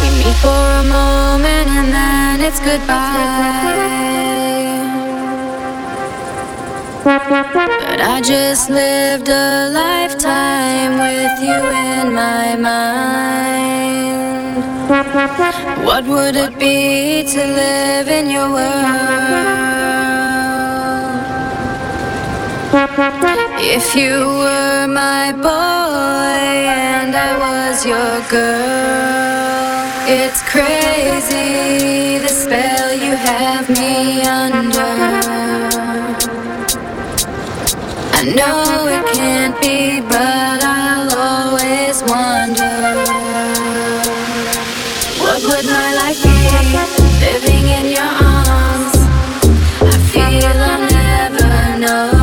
We meet for a moment and then it's goodbye. But I just lived a lifetime with you in my mind. What would it be to live in your world? If you were my boy and I was your girl, it's crazy the spell you have me under. I know it can't be, but I'll always wonder what would my life be living in your arms? I feel I'll never know.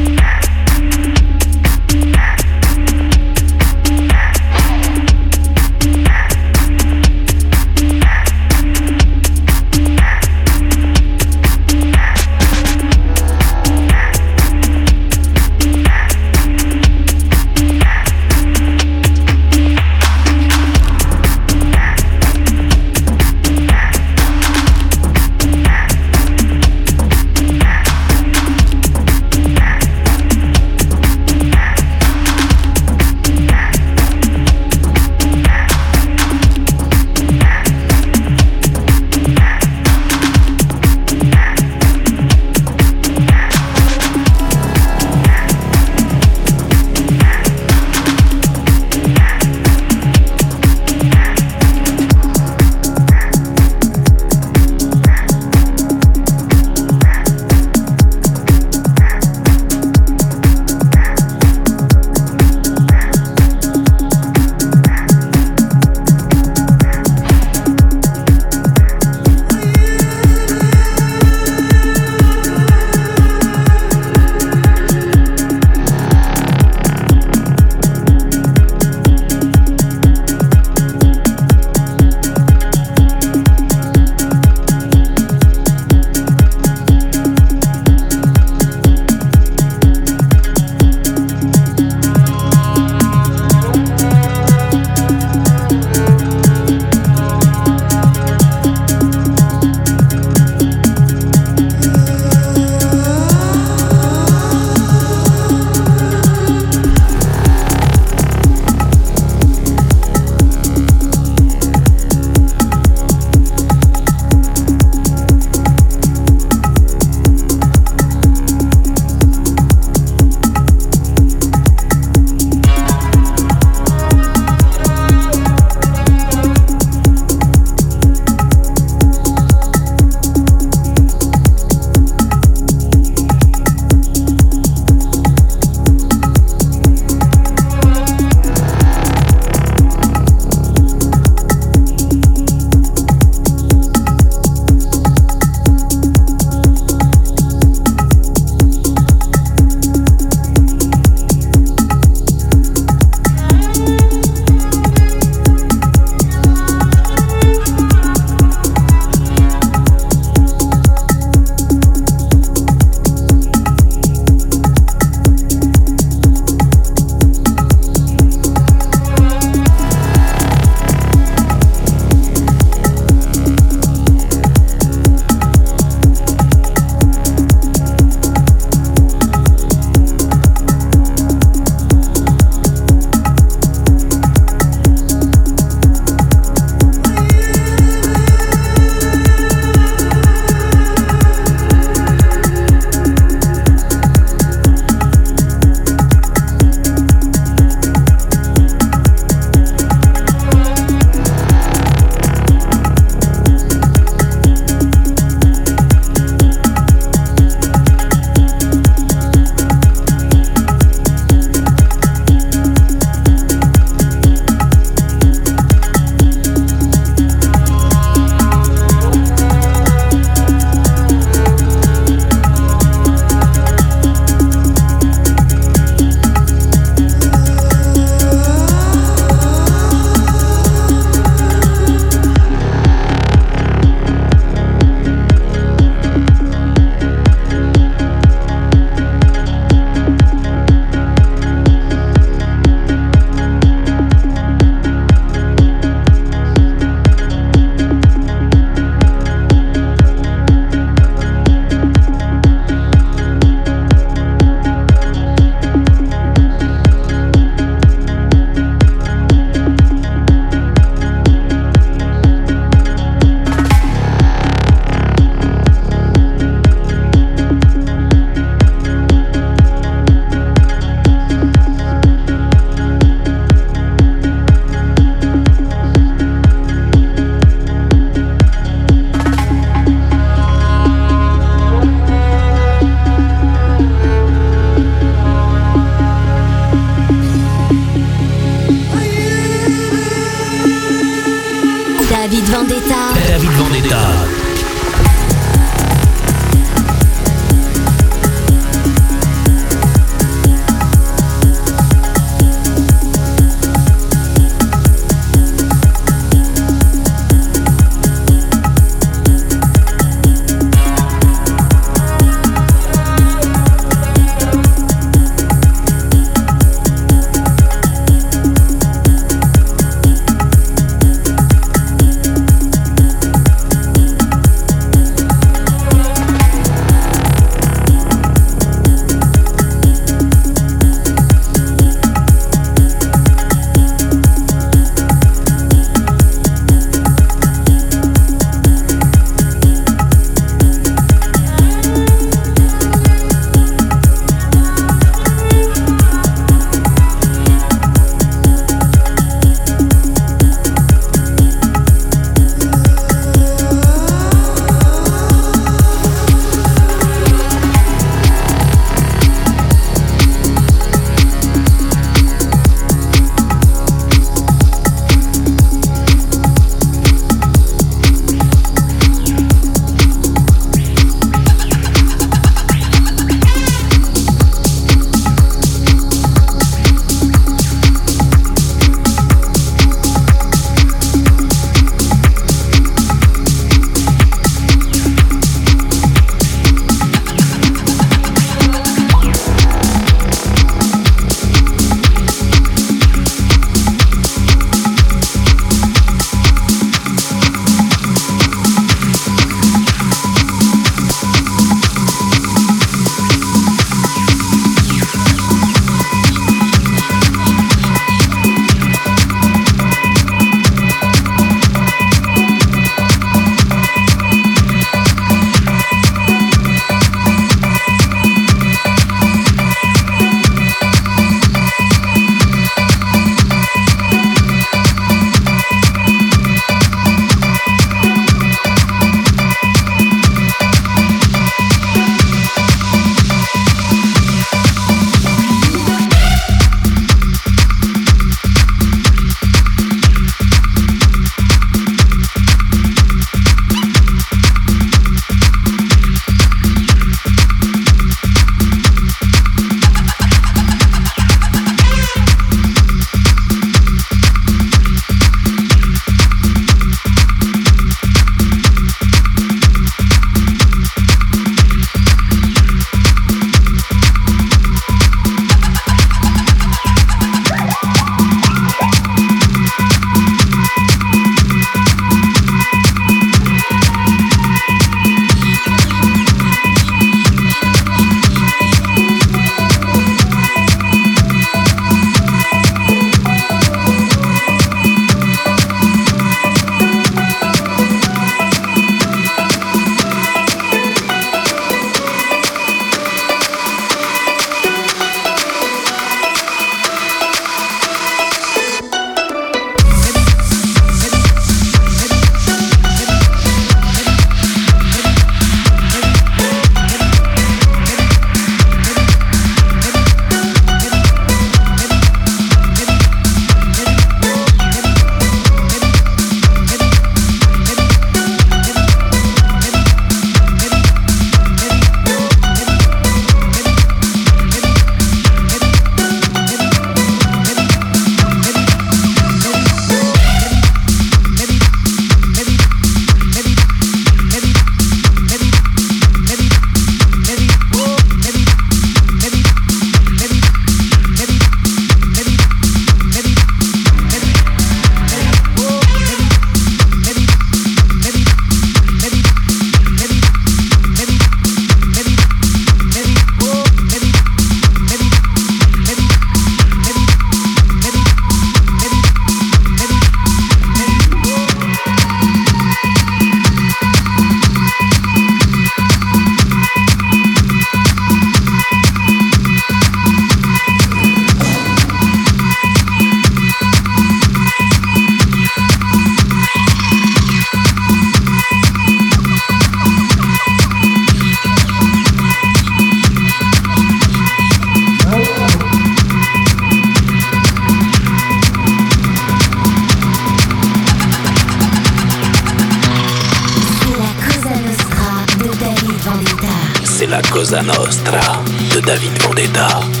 Cosa Nostra de David Vendetta.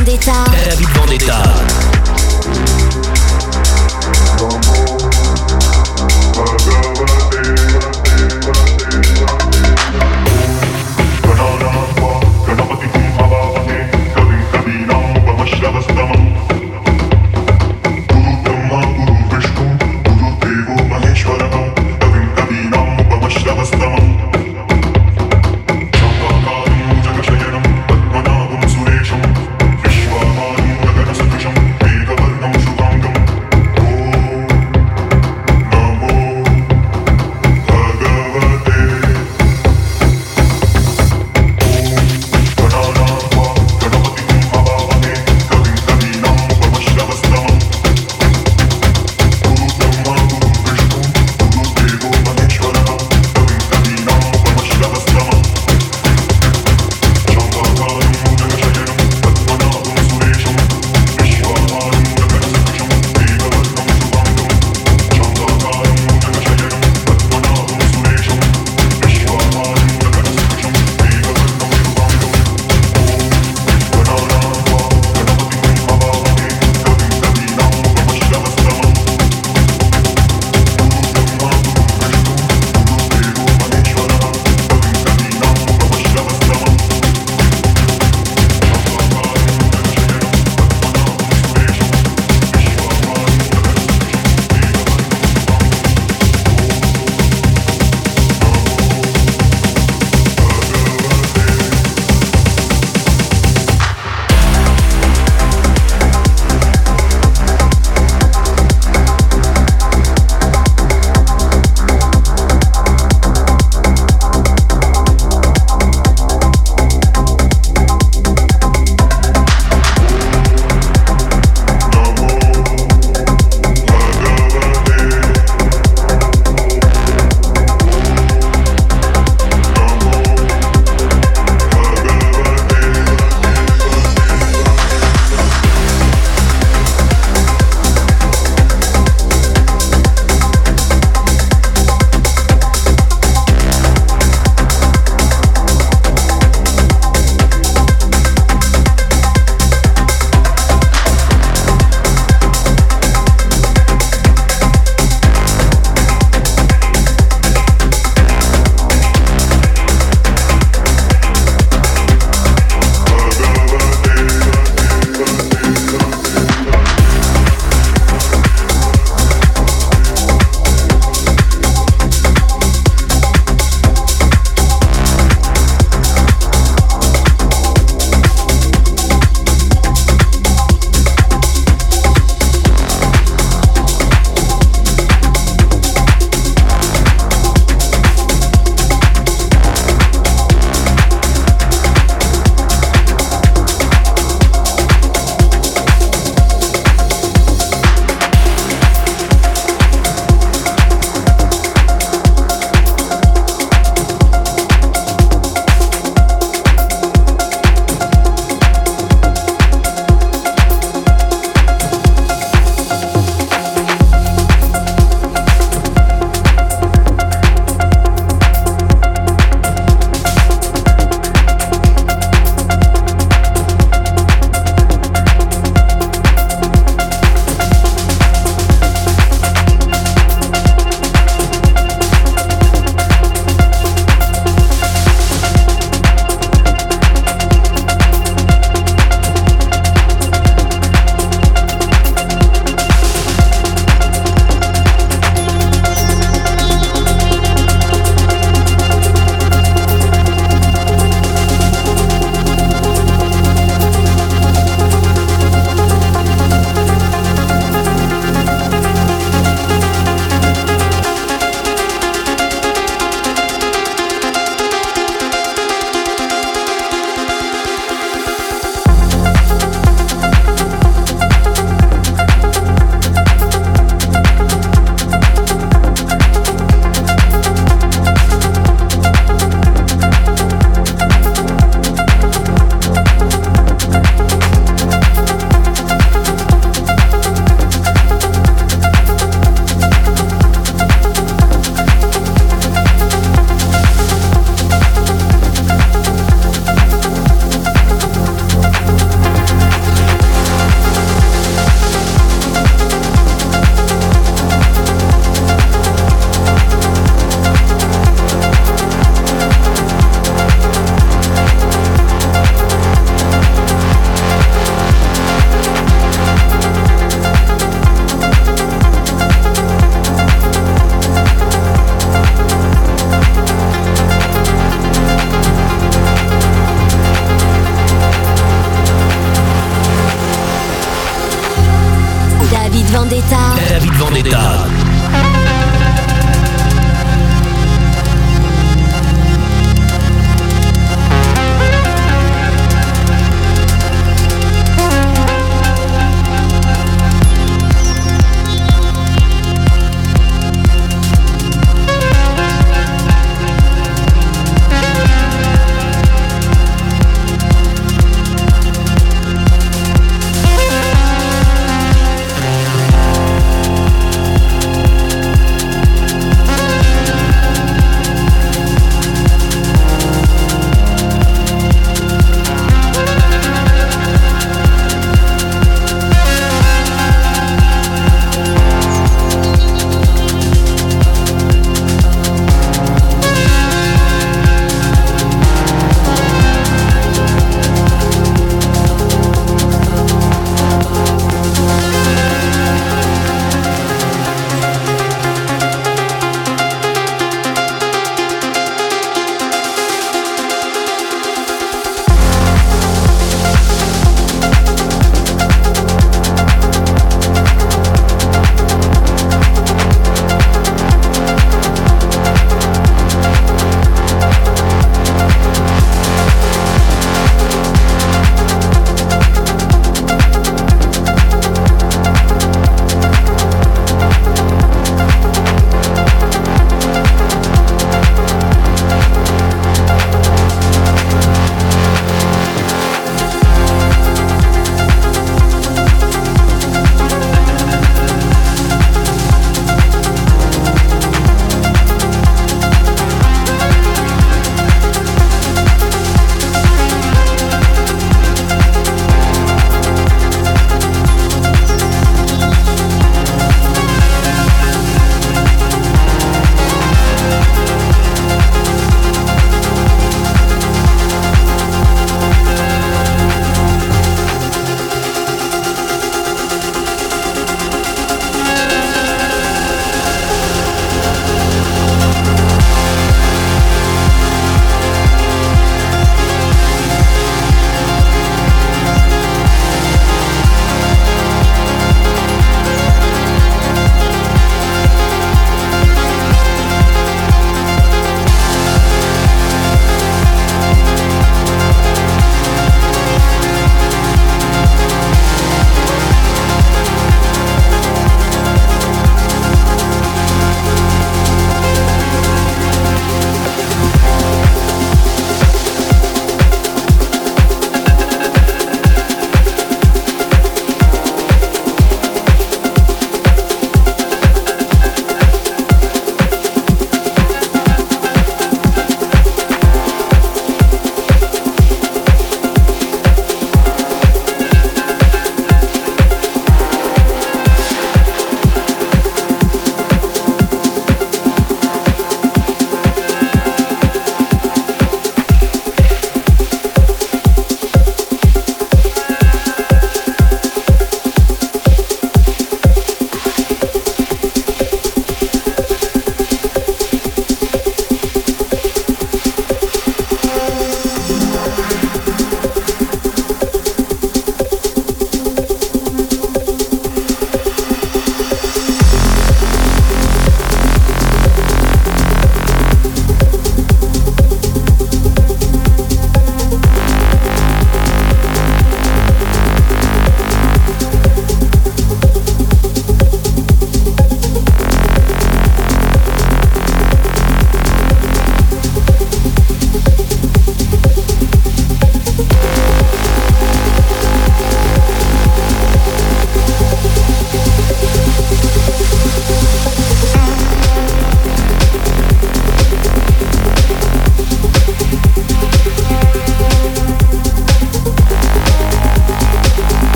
Vendetta. David Vendetta.